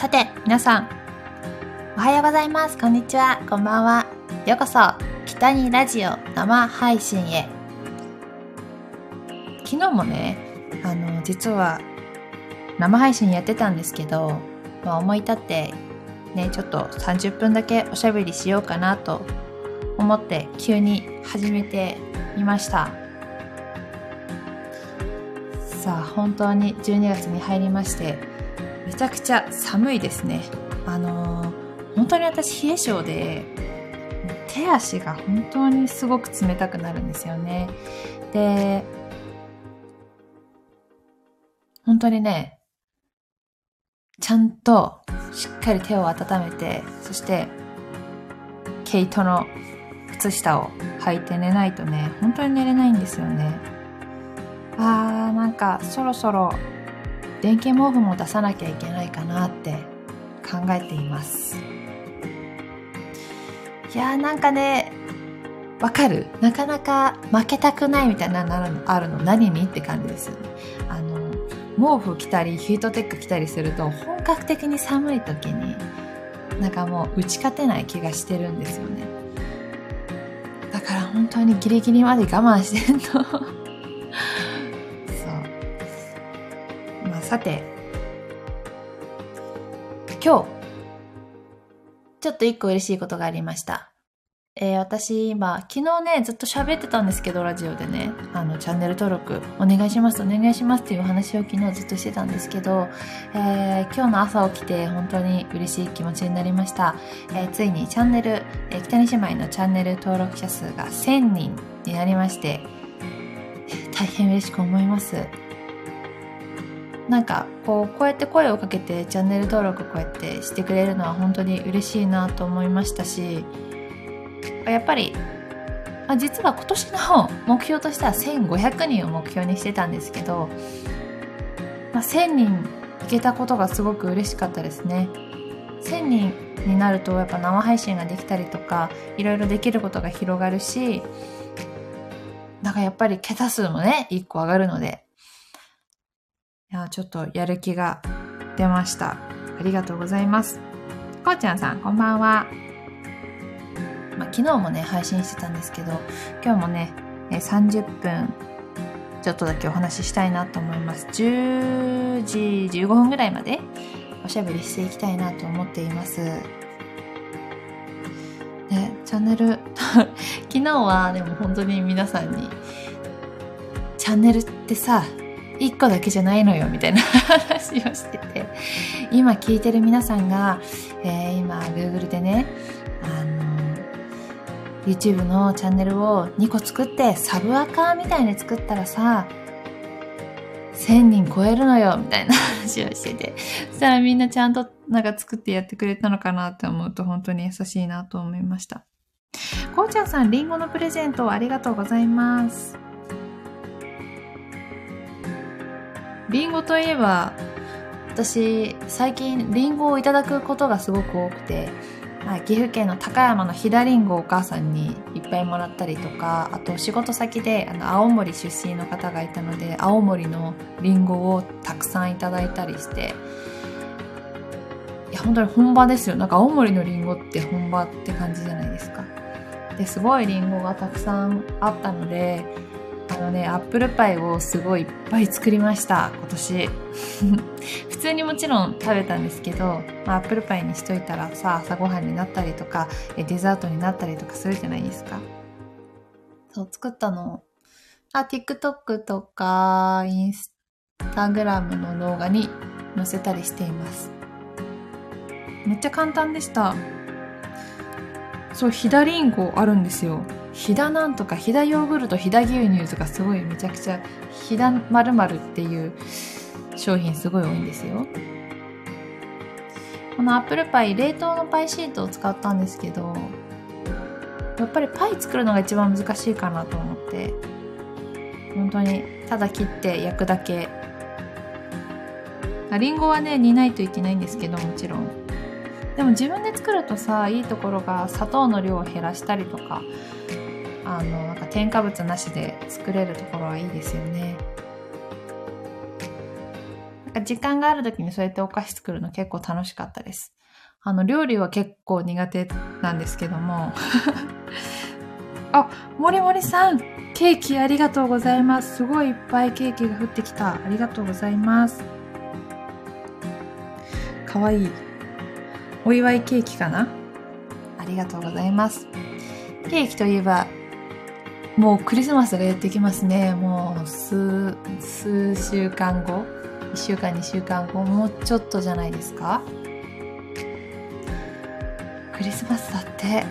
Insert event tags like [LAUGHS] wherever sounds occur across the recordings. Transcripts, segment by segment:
さて、皆さん、おはようございます。こんにちは。こんばんは。ようこそ、北にラジオ生配信へ。昨日もね、あの、実は生配信やってたんですけど、まあ、思い立ってね、ちょっと30分だけおしゃべりしようかなと思って急に始めてみました。さあ、本当に12月に入りまして、ちゃくちゃ寒いですね。あのー、本当に私冷え性で、手足が本当にすごく冷たくなるんですよね。で、本当にね、ちゃんとしっかり手を温めて、そして、毛糸の靴下を履いて寝ないとね、本当に寝れないんですよね。あー、なんかそろそろ電気毛布も出さなきゃいけないかなって考えています。いやーなんかね、わかる？なかなか負けたくないみたいなのあるの？何に？って感じですよね。あの、毛布着たりヒートテック着たりすると本格的に寒い時になんかもう打ち勝てない気がしてるんですよね。だから本当にギリギリまで我慢してるとさて、今日、ちょっと一個嬉しいことがありました。えー、私今、昨日ね、ずっと喋ってたんですけど、ラジオでね、あの、チャンネル登録お願いします、お願いしますっていうお話を昨日ずっとしてたんですけど、えー、今日の朝起きて本当に嬉しい気持ちになりました。えー、ついにチャンネル、え、北西姉妹のチャンネル登録者数が1000人になりまして、大変嬉しく思います。なんかこうこうやって声をかけてチャンネル登録こうやってしてくれるのは本当に嬉しいなと思いましたしやっぱり、まあ、実は今年の目標としては1500人を目標にしてたんですけど、まあ、1000人いけたことがすごく嬉しかったですね。1000人になるとやっぱ生配信ができたりとかいろいろできることが広がるしだからやっぱり桁数もね1個上がるのでいや、ちょっとやる気が出ました。ありがとうございます。こうちゃんさん、こんばんは。まあ、昨日もね、配信してたんですけど、今日もね、30分ちょっとだけお話ししたいなと思います。10時15分ぐらいまでおしゃべりしていきたいなと思っています。ね、チャンネル [LAUGHS] 昨日はでも本当に皆さんに、チャンネルってさ、1個だけじゃないのよみたいな [LAUGHS] 話をしてて。今聞いてる皆さんが、えー、今 Google でねあの YouTube のチャンネルを2個作ってサブアカみたいに作ったらさ1000人超えるのよみたいな [LAUGHS] 話をしてて。そしたらみんなちゃんとなんか作ってやってくれたのかなって思うと本当に優しいなと思いました。こうちゃんさんリンゴのプレゼントありがとうございます。リンゴといえば、私、最近リンゴをいただくことがすごく多くて、岐阜県の高山の飛騨りんごをお母さんにいっぱいもらったりとか、あと仕事先であの青森出身の方がいたので、青森のりんごをたくさんいただいたりして、いや、本当に本場ですよ。なんか青森のりんごって本場って感じじゃないですか。で、すごいりんごがたくさんあったので、のね、アップルパイをすごいいっぱい作りました、今年。[LAUGHS] 普通にもちろん食べたんですけど、まあ、アップルパイにしといたらさ、朝ごはんになったりとか、デザートになったりとかするじゃないですか。そう、作ったの、あ、TikTok とか、インスタグラムの動画に載せたりしています。めっちゃ簡単でした。そう、ひだりんごあるんですよ。ひだなんとか、ひだヨーグルト、ひだ牛乳とかすごいめちゃくちゃ、ひだまるっていう商品すごい多いんですよ。このアップルパイ、冷凍のパイシートを使ったんですけど、やっぱりパイ作るのが一番難しいかなと思って、本当にただ切って焼くだけ。りんごはね、煮ないといけないんですけど、もちろん。でも自分で作るとさ、いいところが砂糖の量を減らしたりとか、あのなんか添加物なしで作れるところはいいですよねなんか時間がある時にそうやってお菓子作るの結構楽しかったです。あの、料理は結構苦手なんですけども。[LAUGHS] あ、もりもりさん、ケーキありがとうございます。すごいいっぱいケーキが降ってきた。ありがとうございます。かわいい。お祝いケーキかな？ありがとうございます。ケーキといえば、もうクリスマスがやってきますね。もう数、数週間後 ?1 週間、2週間後もうちょっとじゃないですかクリスマスだって。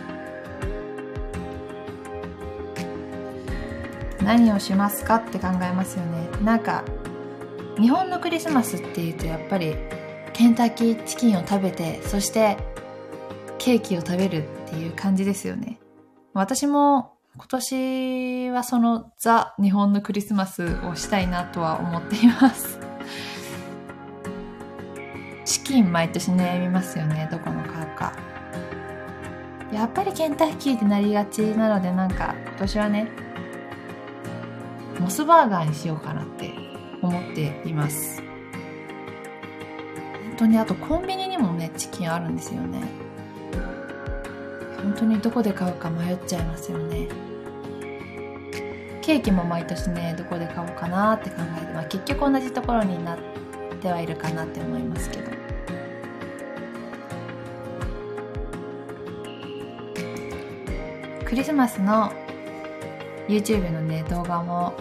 何をしますかって考えますよね。なんか、日本のクリスマスっていうとやっぱりケンタッキーチキンを食べて、そしてケーキを食べるっていう感じですよね。私も今年はそのザ日本のクリスマスをしたいなとは思っています。チキン毎年悩みますよね、どこの買うか。やっぱりケンタッキーってなりがちなのでなんか今年はね、モスバーガーにしようかなって思っています。本当にあとコンビニにもね、チキンあるんですよね。本当にどこで買うか迷っちゃいますよね。ケーキも毎年ね、どこで買おうかなって考えて、まあ結局同じところになってはいるかなって思いますけど。クリスマスの YouTube のね、動画も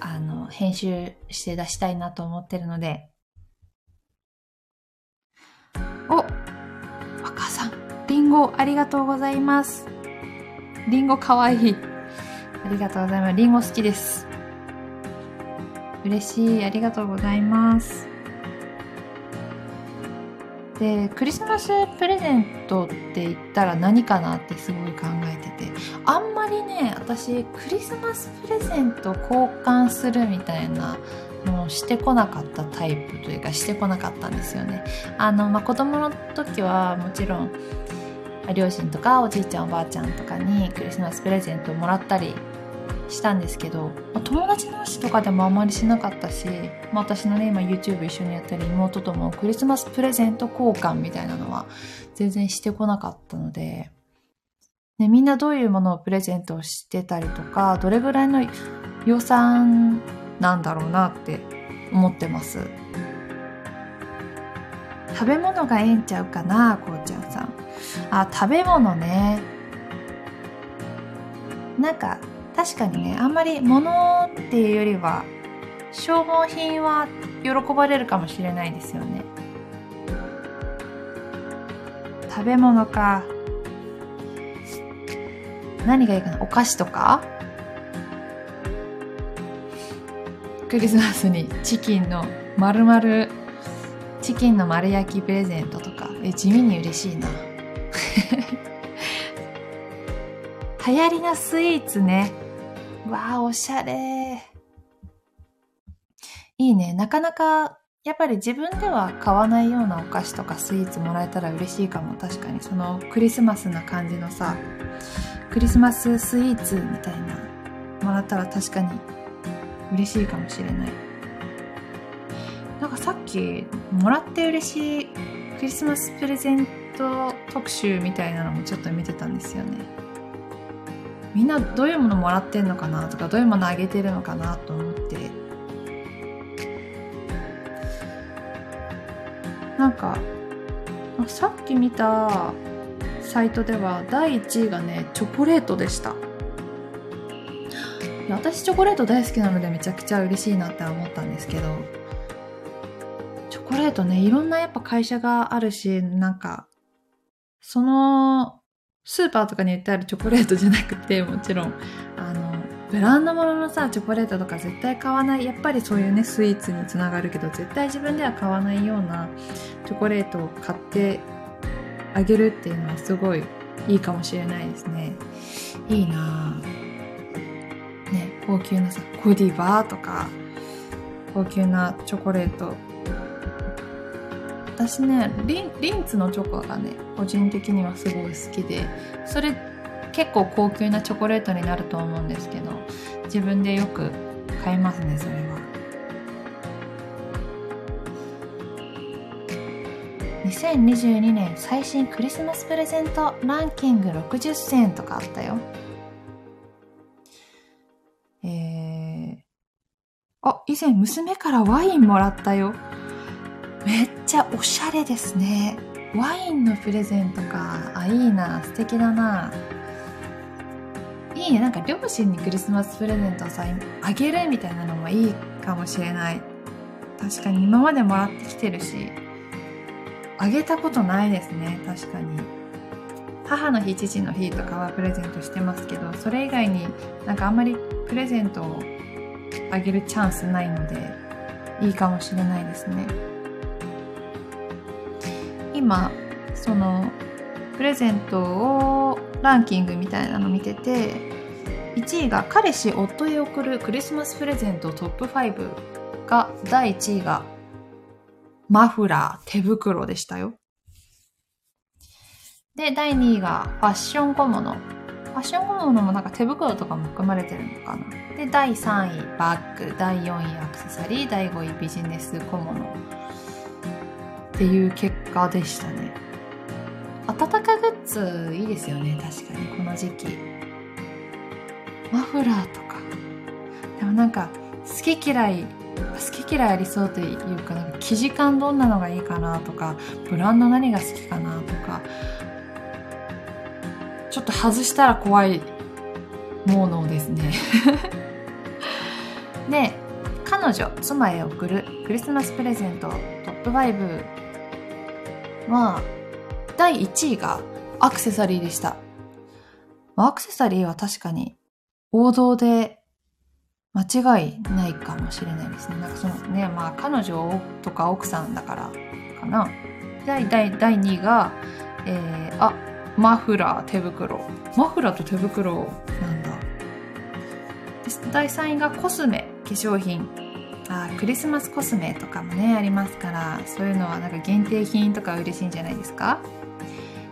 あの編集して出したいなと思ってるので。お若さん、りんごありがとうございます。りんごかわいい。ありがとうございます。りんご好きです。嬉しい。ありがとうございます。でクリスマスプレゼントって言ったら何かなってすごい考えててあんまりね私クリスマスプレゼント交換するみたいなのをしてこなかったタイプというかしてこなかったんですよねあの、まあ、子供の時はもちろん両親とかおじいちゃんおばあちゃんとかにクリスマスプレゼントをもらったりしたんですけど、まあ、友達同士とかでもあまりしなかったし、まあ、私のね今 YouTube 一緒にやったり妹ともクリスマスプレゼント交換みたいなのは全然してこなかったので、ね、みんなどういうものをプレゼントしてたりとかどれぐらいの予算なんだろうなって思ってます。食べ物がええんちゃうかなこうちゃんさん。あ食べ物ね。なんか確かにねあんまり物っていうよりは消耗品は喜ばれるかもしれないですよね。食べ物か。何がいいかなお菓子とか？クリスマスにチキンの丸々チキンの丸焼きプレゼントとかえ地味に嬉しいな [LAUGHS] 流行りなスイーツねわあ、おしゃれ。いいね。なかなか、やっぱり自分では買わないようなお菓子とかスイーツもらえたら嬉しいかも。確かに。そのクリスマスな感じのさ、クリスマススイーツみたいな、もらったら確かに嬉しいかもしれない。なんかさっき、もらって嬉しいクリスマスプレゼント特集みたいなのもちょっと見てたんですよね。みんなどういうものもらってんのかなとかどういうものあげてるのかなと思ってなんかさっき見たサイトでは第1位がねチョコレートでした私チョコレート大好きなのでめちゃくちゃ嬉しいなって思ったんですけどコレートねいろんなやっぱ会社があるしなんかそのスーパーとかに売ってあるチョコレートじゃなくて、もちろん、あの、ブランド物ののさ、チョコレートとか絶対買わない。やっぱりそういうね、スイーツにつながるけど、絶対自分では買わないようなチョコレートを買ってあげるっていうのはすごいいいかもしれないですね。いいなぁね、高級なさ、ゴディバーとか、高級なチョコレート私ねリンツのチョコがね個人的にはすごい好きでそれ結構高級なチョコレートになると思うんですけど自分でよく買いますねそれは。2022年最新クリスマスプレゼントランキング60選とかあったよ。えー、あ以前娘からワインもらったよ。めっちゃおしゃれですね。ワインのプレゼントか。あ、いいな。素敵だな。いいね。なんか両親にクリスマスプレゼントをさ、あげるみたいなのもいいかもしれない。確かに今までもらってきてるし、あげたことないですね。確かに。母の日、父の日とかはプレゼントしてますけど、それ以外になんかあんまりプレゼントをあげるチャンスないので、いいかもしれないですね。今、その、プレゼントをランキングみたいなの見てて、1位が彼氏夫へ送るクリスマスプレゼントトップ5が、第1位がマフラー、手袋でしたよ。で、第2位がファッション小物。ファッション小物もなんか手袋とかも含まれてるのかな。で、第3位バッグ、第4位アクセサリー、第5位ビジネス小物。っていう結果でしたね。暖かグッズいいですよね、確かに、この時期。マフラーとか。でもなんか、好き嫌い好き嫌いありそうというかなんか生地感どんなのがいいかなとかブランド何が好きかなとかちょっと外したら怖いものですね [LAUGHS] で彼女妻へ送るクリスマスプレゼントトップ5は第1位がアクセサリーでしたアクセサリーは確かに王道で間違いないかもしれないですね。なんかそのね、まあ彼女とか奥さんだからかな。第第第2位が、えー、あ、マフラー、手袋。マフラーと手袋なんだ。第3位がコスメ、化粧品。あクリスマスコスメとかもね、ありますから、そういうのはなんか限定品とか嬉しいんじゃないですか？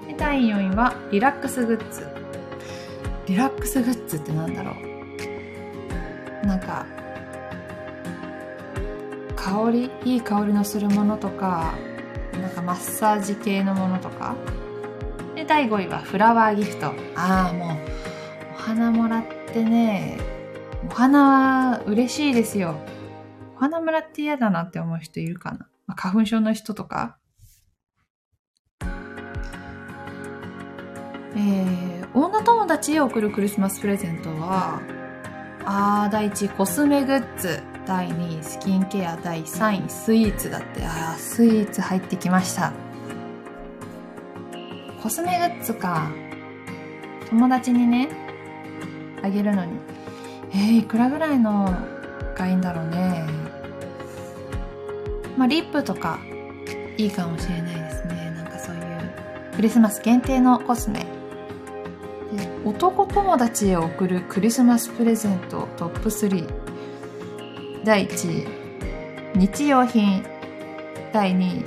で第4位はリラックスグッズ。リラックスグッズってなんだろう？なんか香りいい香りのするものとかなんかマッサージ系のものとか。で第5位はフラワーギフト。ああもうお花もらってねお花は嬉しいですよお花もらって嫌だなって思う人いるかな、まあ、花粉症の人とか？えー、女友達へ送るクリスマスプレゼントはあー、第1、コスメグッズ。第2、スキンケア。第3位、スイーツだって。あー、スイーツ入ってきました。コスメグッズか。友達にね、あげるのに。えー、いくらぐらいのがいいんだろうね。まあ、リップとか、いいかもしれないですね。なんかそういう、クリスマス限定のコスメ。男友達へ送るクリスマスプレゼントトップ3第1位日用品。第2位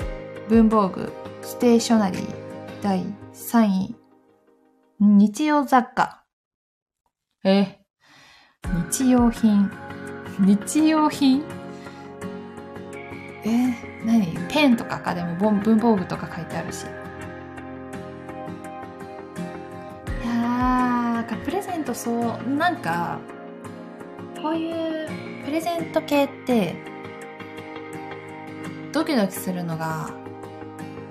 文房具。ステーショナリー。第3位日用雑貨。え日用品。日用品？え何？ペンとかか？でも文房具とか書いてあるし。かプレゼントそうなんかこういうプレゼント系ってドキドキするのが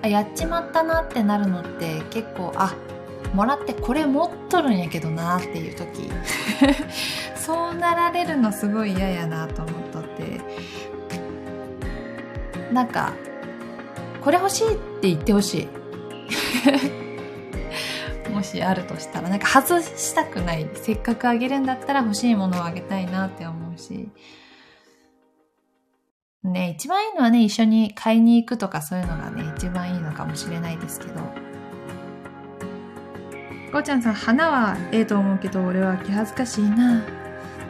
あやっちまったなってなるのって結構あもらってこれ持っとるんやけどなっていう時。[LAUGHS] そうなられるのすごい嫌やなと思っとってなんかこれ欲しいって言ってほしい [LAUGHS] もしあるとしたら、なんか外したくない。せっかくあげるんだったら欲しいものをあげたいなって思うし。ね、一番いいのはね、一緒に買いに行くとかそういうのがね、一番いいのかもしれないですけど。こうちゃんさん、花はええと思うけど、俺は気恥ずかしいな。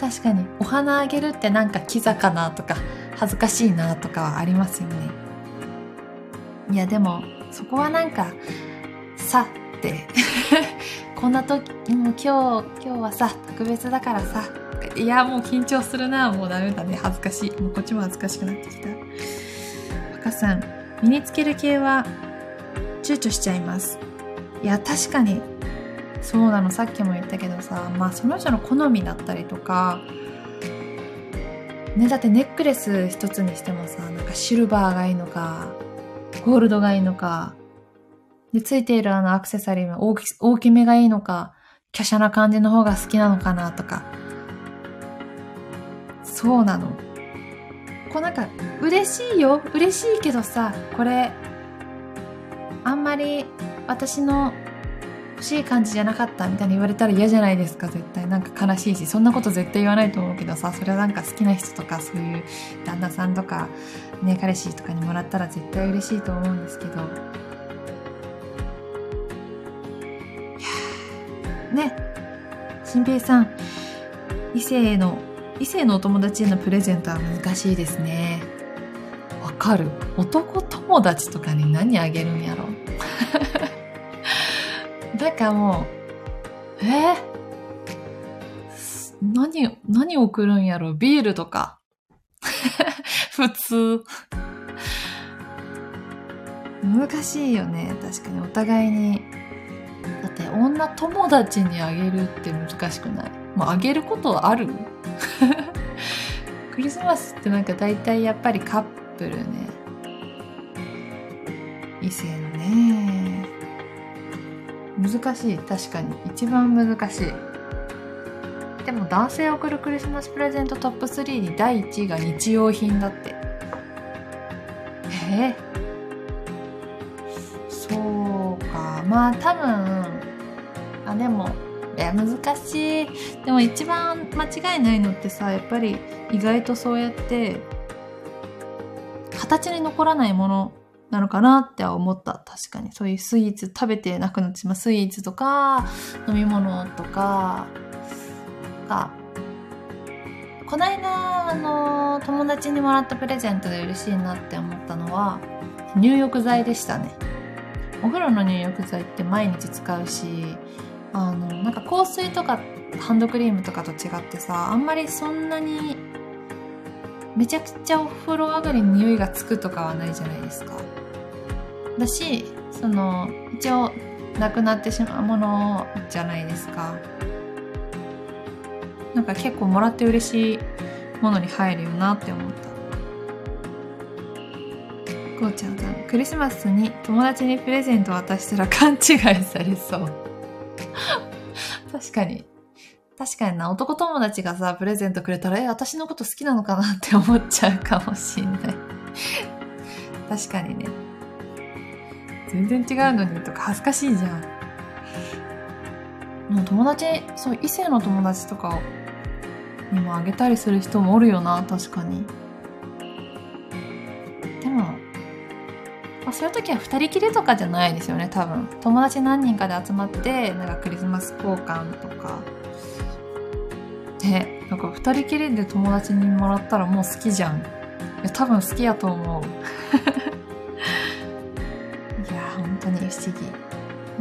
確かに、お花あげるってなんかキザかなとか、恥ずかしいなとかはありますよね。いや、でも、そこはなんか、さ、って [LAUGHS] こんな時もう今日今日はさ特別だからさいやもう緊張するなもうダメだね恥ずかしいもうこっちも恥ずかしくなってきた若さん身につける系は躊躇しちゃいます。いや、確かに、そうなの、さっきも言ったけどさ、まあその人の好みだったりとか、ね、だってネックレス一つにしてもさ、なんかシルバーがいいのか、ゴールドがいいのか、で、ついているあのアクセサリーは大き大きめがいいのか、華奢な感じの方が好きなのかなとか。そうなの。こうなんか、嬉しいよ。嬉しいけどさ、これ、あんまり私の欲しい感じじゃなかったみたいに言われたら嫌じゃないですか、絶対。なんか悲しいし、そんなこと絶対言わないと思うけどさ、それはなんか好きな人とか、そういう旦那さんとか、ね、彼氏とかにもらったら絶対嬉しいと思うんですけど。いやね、新平さん、異性の、異性のお友達へのプレゼントは難しいですね。わかる。男友達とかに何あげるんやろ。なんかもう、えー、何、何送るんやろ？ビールとか。[LAUGHS] 普通。難しいよね。確かにお互いに。だって女友達にあげるって難しくない？もうあげることはある？[LAUGHS] クリスマスってなんか大体やっぱりカップルね。異性のね。難しい。確かに。一番難しい。でも男性送るクリスマスプレゼントトップ3に第1位が日用品だって。えー、そうか。まあ多分、あ、でも、いや、難しい。でも一番間違いないのってさ、やっぱり意外とそうやって、形に残らないものなのかなって思った。確かに。そういうスイーツ食べてなくなってしまうスイーツとか、飲み物とか、が、この間、あの、友達にもらったプレゼントで嬉しいなって思ったのは、入浴剤でしたね。お風呂の入浴剤って毎日使うし、あの、なんか香水とかハンドクリームとかと違ってさ、あんまりそんなにめちゃくちゃお風呂上がりに匂いがつくとかはないじゃないですか。だし、その、一応、なくなってしまうものじゃないですか。なんか結構もらって嬉しいものに入るよなって思った。こうちゃんさん、クリスマスに友達にプレゼント渡したら勘違いされそう。[LAUGHS] 確かに。確かにな、男友達がさ、プレゼントくれたら、え、私のこと好きなのかなって思っちゃうかもしんない。確かにね。全然違うのにとか恥ずかしいじゃん。もう友達、そう、異性の友達とかにもあげたりする人もおるよな、確かに。でも、まあ、そういう時は二人きりとかじゃないですよね、多分。友達何人かで集まって、なんかクリスマス交換とか、ねなんか二人きりで友達にもらったらもう好きじゃんいや多分好きやと思う不思議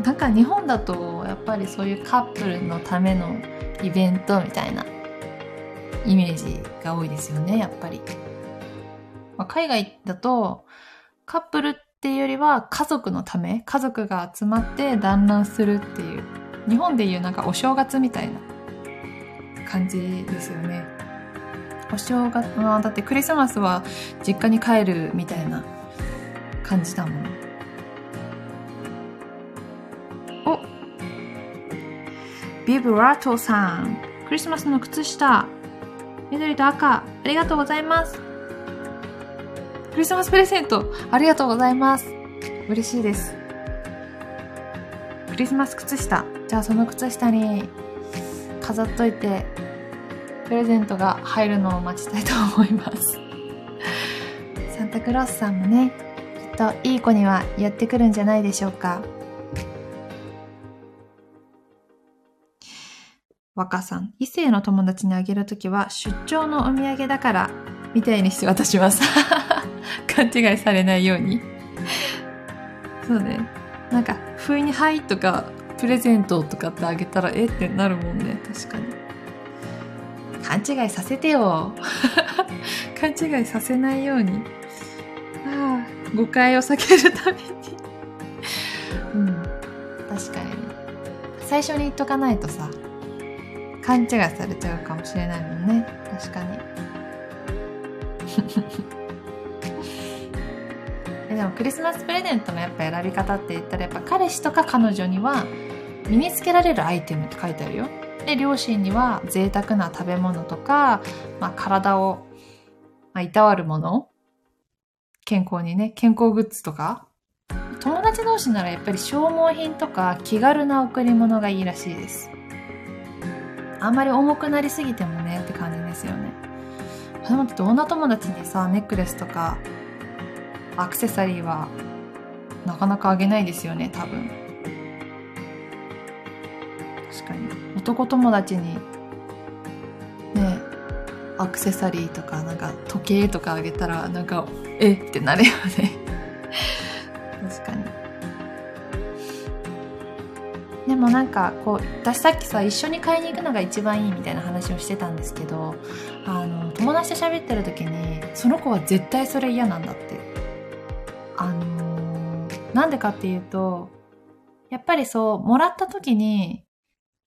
なんか日本だとやっぱりそういうカップルのためのイベントみたいなイメージが多いですよねやっぱり、まあ、海外だとカップルっていうよりは家族のため家族が集まって団らんするっていう日本でいうなんかお正月みたいな感じですよね。お正月、まあ、だってクリスマスは実家に帰るみたいな感じだもん。ビブラートさん。クリスマスの靴下。緑と赤。ありがとうございます。クリスマスプレゼント。ありがとうございます。嬉しいです。クリスマス靴下。じゃあその靴下に飾っといてプレゼントが入るのを待ちたいと思います [LAUGHS] サンタクロースさんもねきっといい子にはやってくるんじゃないでしょうか若さん異性の友達にあげるときは出張のお土産だからみたいにして渡します。[LAUGHS] 勘違いされないように。そうね。なんか不意に「はい」とかプレゼントとかってあげたらえってなるもんね。確かに。勘違いさせてよ。[LAUGHS] 勘違いさせないように。ああ誤解を避けるために。最初に言っとかないとさ、勘違いされちゃうかもしれないもんね。確かに。[LAUGHS] でもクリスマスプレゼントのやっぱ選び方って言ったらやっぱ彼氏とか彼女には身につけられるアイテムって書いてあるよ。で、両親には贅沢な食べ物とか、まあ、体を、まあ、いたわるもの健康にね、健康グッズとか友達同士ならやっぱり消耗品とか気軽な贈り物がいいらしいです。あんまり重くなりすぎてもねって感じですよね。でもって女友達にさ、ネックレスとかアクセサリーはなかなかあげないですよね、多分。確かに。男友達にね、アクセサリーとかなんか時計とかあげたらなんか、えってなるよねもなんかこう私さっきさ一緒に買いに行くのが一番いいみたいな話をしてたんですけどあの友達と喋ってる時にその子は絶対それ嫌なんだって。あのー、なんでかっていうとやっぱりそうもらった時に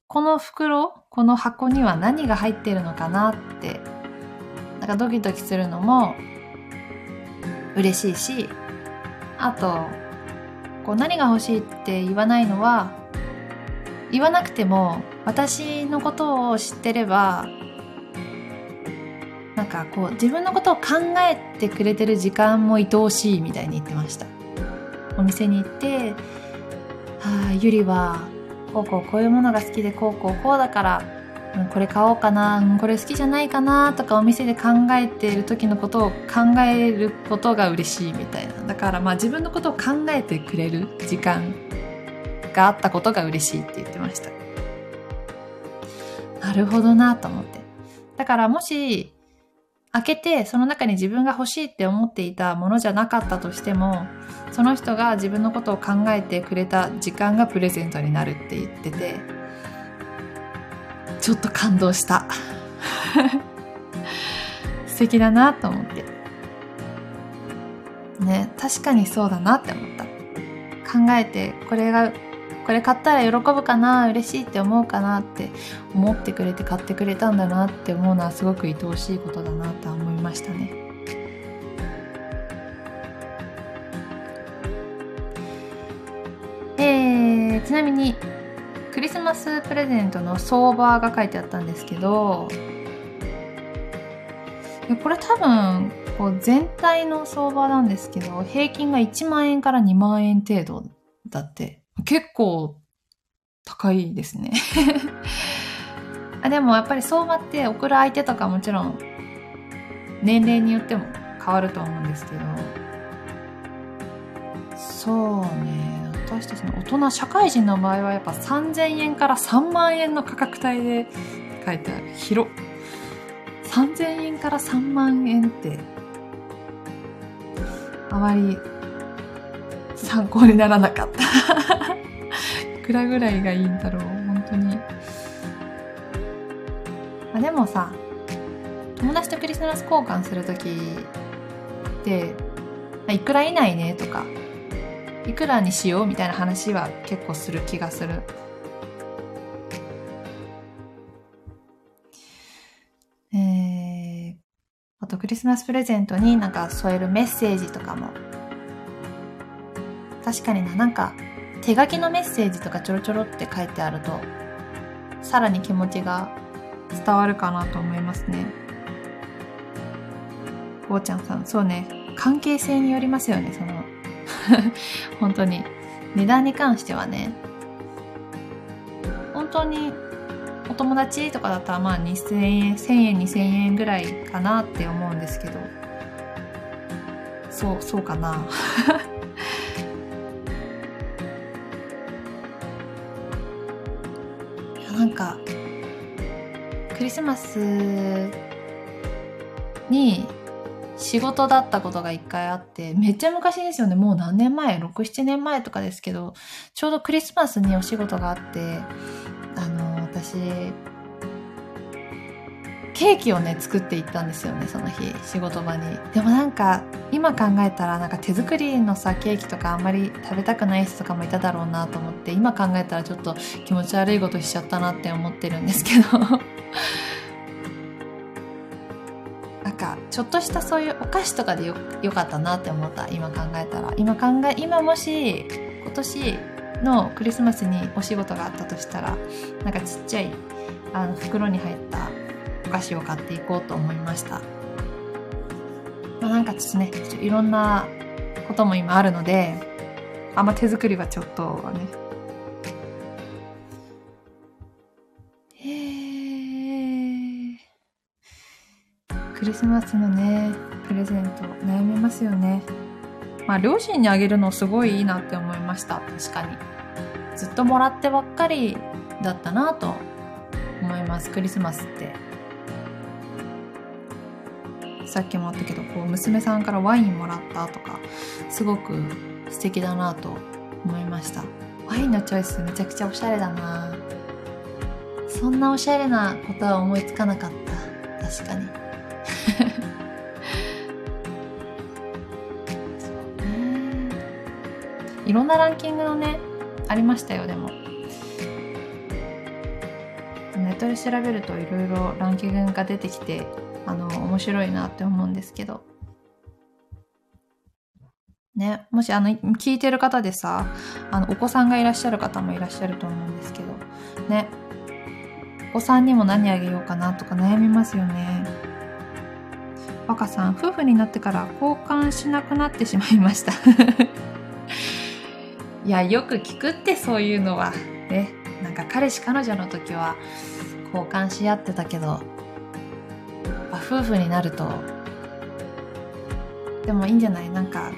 この袋この箱には何が入ってるのかなってなんかドキドキするのも嬉しいしあとこう何が欲しいって言わないのは言わなくても私のことを知ってればなんかこう自分のことを考えてくれてる時間も愛おしいみたいに言ってましたお店に行って「はあゆりはこうこうこういうものが好きでこうこうこうだからこれ買おうかな、これ好きじゃないかなとかお店で考えてる時のことを考えることが嬉しいみたいな。だからまあ自分のことを考えてくれる時間があったことが嬉しいって言ってました。なるほどなと思って。だからもし開けてその中に自分が欲しいって思っていたものじゃなかったとしてもその人が自分のことを考えてくれた時間がプレゼントになるって言っててちょっと感動した。[LAUGHS] 素敵だなと思って。ね、確かにそうだなって思った。考えて、これが、これ買ったら喜ぶかな、嬉しいって思うかなって思ってくれて買ってくれたんだなって思うのはすごく愛おしいことだなと思いましたね。えー、ちなみにクリスマスプレゼントの相場が書いてあったんですけどこれ多分こう全体の相場なんですけど平均が1万円から2万円程度だって結構高いですね。[LAUGHS] あでもやっぱり相場って送る相手とかもちろん年齢によっても変わると思うんですけど。そうね。私たちの大人社会人の場合はやっぱ3000円から3万円の価格帯で書いてある広3000円から3万円ってあまり参考にならなかった [LAUGHS] いくらぐらいがいいんだろう本当にあでもさ友達とクリスマス交換するときっていくら以内ねとかいくらにしようみたいな話は結構する気がする。えー、あとクリスマスプレゼントになんか添えるメッセージとかも。確かにな、なんか手書きのメッセージとかちょろちょろって書いてあると、さらに気持ちが伝わるかなと思いますね。こうちゃんさん、そうね、関係性によりますよね、その [LAUGHS] 本当に。値段に関してはね、本当にお友達とかだったらまあ2000円、1000円、2000円ぐらいかなって思うんですけど、そう、そうかな。[LAUGHS] クリスマスに仕事だったことが一回あって、めっちゃ昔ですよね。もう何年前 ?6、7年前とかですけど、ちょうどクリスマスにお仕事があって、あの、私、ケーキをね作っていったんですよねその日仕事場にでもなんか今考えたらなんか手作りのさケーキとかあんまり食べたくない人とかもいただろうなと思って今考えたらちょっと気持ち悪いことしちゃったなって思ってるんですけどなんかちょっとしたそういうお菓子とかでよよかったなって思った今考えたら。今考え今もし今年のクリスマスにお仕事があったとしたらなんかちっちゃいあの袋に入ったお菓子を買っていこうと思いました、まあ、なんかちょっとねいろんなことも今あるのであんま手作りはちょっとねクリスマスのねプレゼント悩みますよね。まあ両親にあげるのすごいいいなって思いました。確かに。ずっともらってばっかりだったなと思います。クリスマスって。さっきもあったけどこう娘さんからワインもらったとかすごく素敵だなと思いました。ワインのチョイスめちゃくちゃおしゃれだな。そんなおしゃれなことは思いつかなかった。確かに。いろんなランキングのねありましたよでもネットで調べるといろいろランキングが出てきてあの、面白いなって思うんですけど。ね、もしあの、聞いてる方でさ、あの、お子さんがいらっしゃる方もいらっしゃると思うんですけど、ね、お子さんにも何あげようかなとか悩みますよね。若さん、夫婦になってから交換しなくなってしまいました。いや、よく聞くってそういうのは。ね、なんか彼氏彼女の時は交換し合ってたけど、夫婦になると。でもいいんじゃない？なんか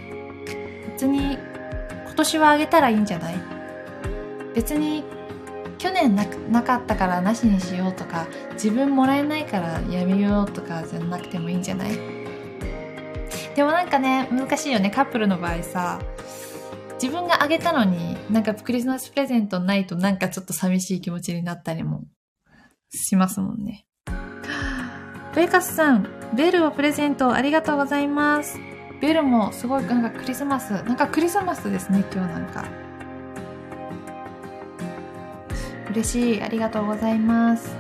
別に今年はあげたらいいんじゃない？別に去年ななかったからなしにしようとか自分もらえないからやめようとかじゃなくてもいいんじゃない？でもなんかね難しいよね。カップルの場合さ自分があげたのになんかクリスマスプレゼントないとなんかちょっと寂しい気持ちになったりもしますもんね [GASPS] ベーカスさん、ベルをプレゼントありがとうございます。ベルもすごいなんかクリスマス、なんかクリスマスですね、今日なんか。嬉しい、ありがとうございます。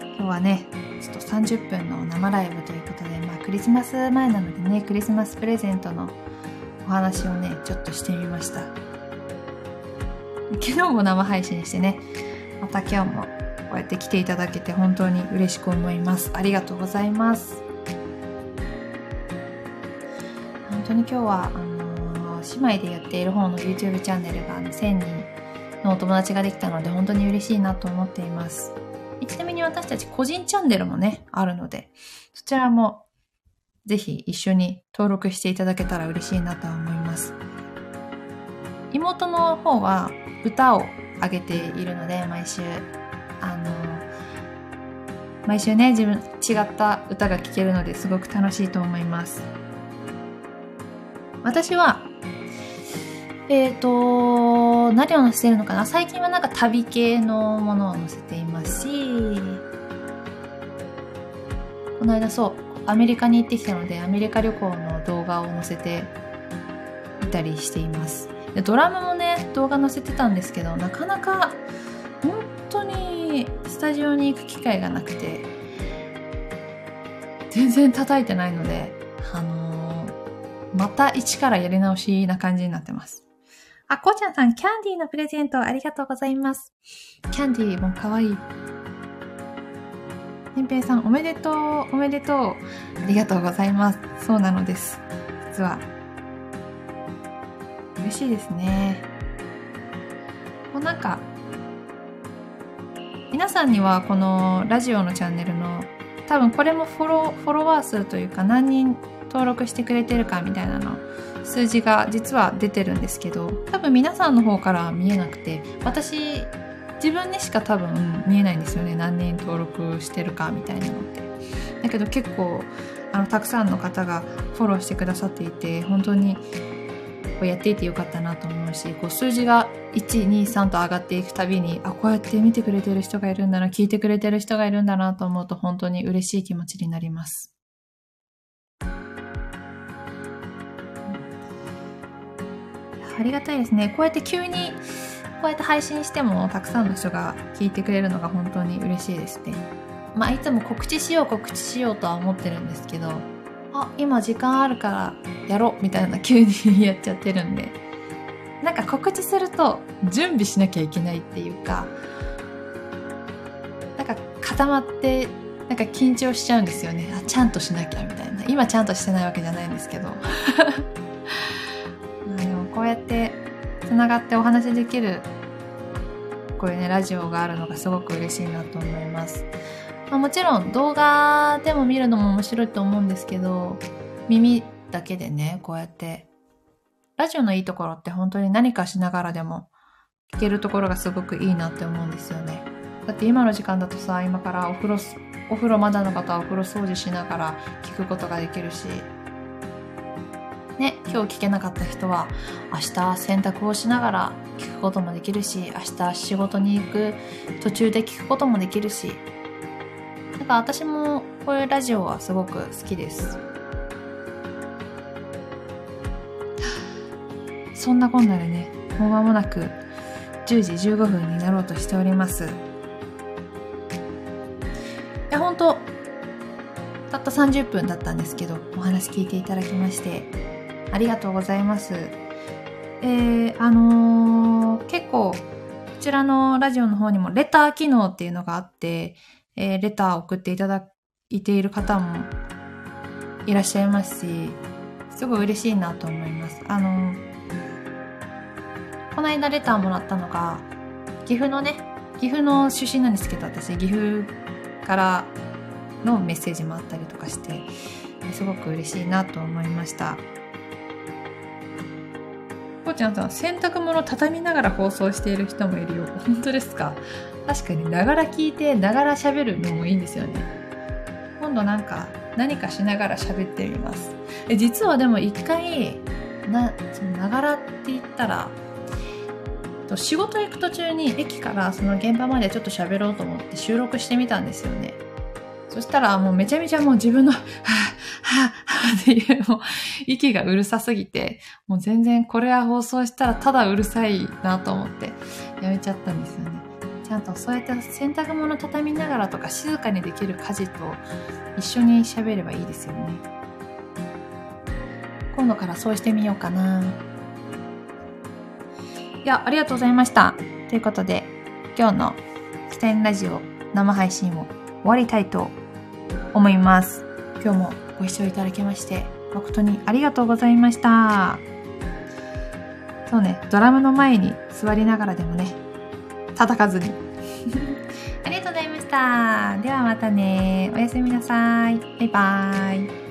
今日はね、ちょっと30分の生ライブということで、まあクリスマス前なのでね、クリスマスプレゼントのお話をね、ちょっとしてみました。昨日も生配信してね、また今日もこうやって来ていただけて本当に嬉しく思います。ありがとうございます。本当に今日は、あのー、姉妹でやっている方の YouTube チャンネルが1000人のお友達ができたので本当に嬉しいなと思っています。ちなみに私たち個人チャンネルもね、あるので、そちらもぜひ一緒に登録していただけたら嬉しいなと思います。妹の方は歌を上げているので、毎週。あの毎週ね自分違った歌が聴けるのですごく楽しいと思います。私はえっ、ー、と何を載せてるのかな？最近はなんか旅系のものを載せていますしこの間そうアメリカに行ってきたのでアメリカ旅行の動画を載せていたりしています。でドラムもね動画載せてたんですけどなかなか本当にスタジオに行く機会がなくて全然叩いてないのであのー、また一からやり直しな感じになってます。あ、こうちゃんさん、キャンディーのプレゼントありがとうございます。キャンディーもかわい。い。てんぺいさん、おめでとう、おめでとう。ありがとうございます。そうなのです。実は。嬉しいですね。こうなんか、皆さんにはこのラジオのチャンネルの多分これもフォロフォロワー数というか何人登録してくれてるかみたいなの数字が実は出てるんですけど多分皆さんの方から見えなくて私自分にしか多分見えないんですよね何人登録してるかみたいなのってだけど結構あのたくさんの方がフォローしてくださっていて本当にうやっていてよかったなと思うし、こう数字が1、2、3と上がっていくたびに、あ、こうやって見てくれてる人がいるんだな、聞いてくれてる人がいるんだなと思うと本当に嬉しい気持ちになります。ありがたいですね。こうやって急に、こうやって配信してもたくさんの人が聞いてくれるのが本当に嬉しいですね。まあ、いつも告知しよう告知しようとは思ってるんですけど、あ、今時間あるからやろうみたいな急に [LAUGHS] やっちゃってるんで。なんか告知すると準備しなきゃいけないっていうか、なんか固まって、なんか緊張しちゃうんですよね。あ、ちゃんとしなきゃみたいな。今ちゃんとしてないわけじゃないんですけど。[LAUGHS] でもこうやって繋がってお話できるこういうね、ラジオがあるのがすごく嬉しいなと思います。まあ、もちろん動画でも見るのも面白いと思うんですけど、耳だけでね、こうやって、ラジオのいいところって本当に何かしながらでも聞けるところがすごくいいなって思うんですよね。だって今の時間だとさ、今からお風呂、お風呂まだの方はお風呂掃除しながら聞くことができるし、ね、今日聞けなかった人は明日洗濯をしながら聞くこともできるし、明日仕事に行く途中で聞くこともできるし、なんか私もこういうラジオはすごく好きです。そんなこんなでね、もう間もなく10時15分になろうとしております。いや、ほんと、たった30分だったんですけど、お話聞いていただきまして、ありがとうございます。えー、あのー、結構、こちらのラジオの方にもレター機能っていうのがあって、えー、レター送っていただいている方もいらっしゃいますし、すごい嬉しいなと思います。あの、この間レターもらったのが、岐阜のね、岐阜の出身なんですけど、私、岐阜からのメッセージもあったりとかして、すごく嬉しいなと思いました。こうちゃんさん、洗濯物畳みながら放送している人もいるよ。本当ですか？確かに、ながら聞いて、ながら喋るのもいいんですよね。今度なんか、何かしながら喋ってみます。え実はでも一回、な、そのながらって言ったら、仕事行く途中に駅からその現場までちょっと喋ろうと思って収録してみたんですよね。そしたらもうめちゃめちゃもう自分の、[LAUGHS] はぁ、はぁ、っていうもう息がうるさすぎて、もう全然これは放送したらただうるさいなと思ってやめちゃったんですよね。ちゃんとそうやって洗濯物畳みながらとか静かにできる家事と一緒に喋ればいいですよね。今度からそうしてみようかな。いや、ありがとうございました。ということで、今日の北園ラジオ生配信を終わりたいと思います。今日もご視聴いただきまして誠にありがとうございました。そうね、ドラムの前に座りながらでもね、叩かずに。[LAUGHS] ありがとうございました。ではまたね。おやすみなさい。バイバーイ。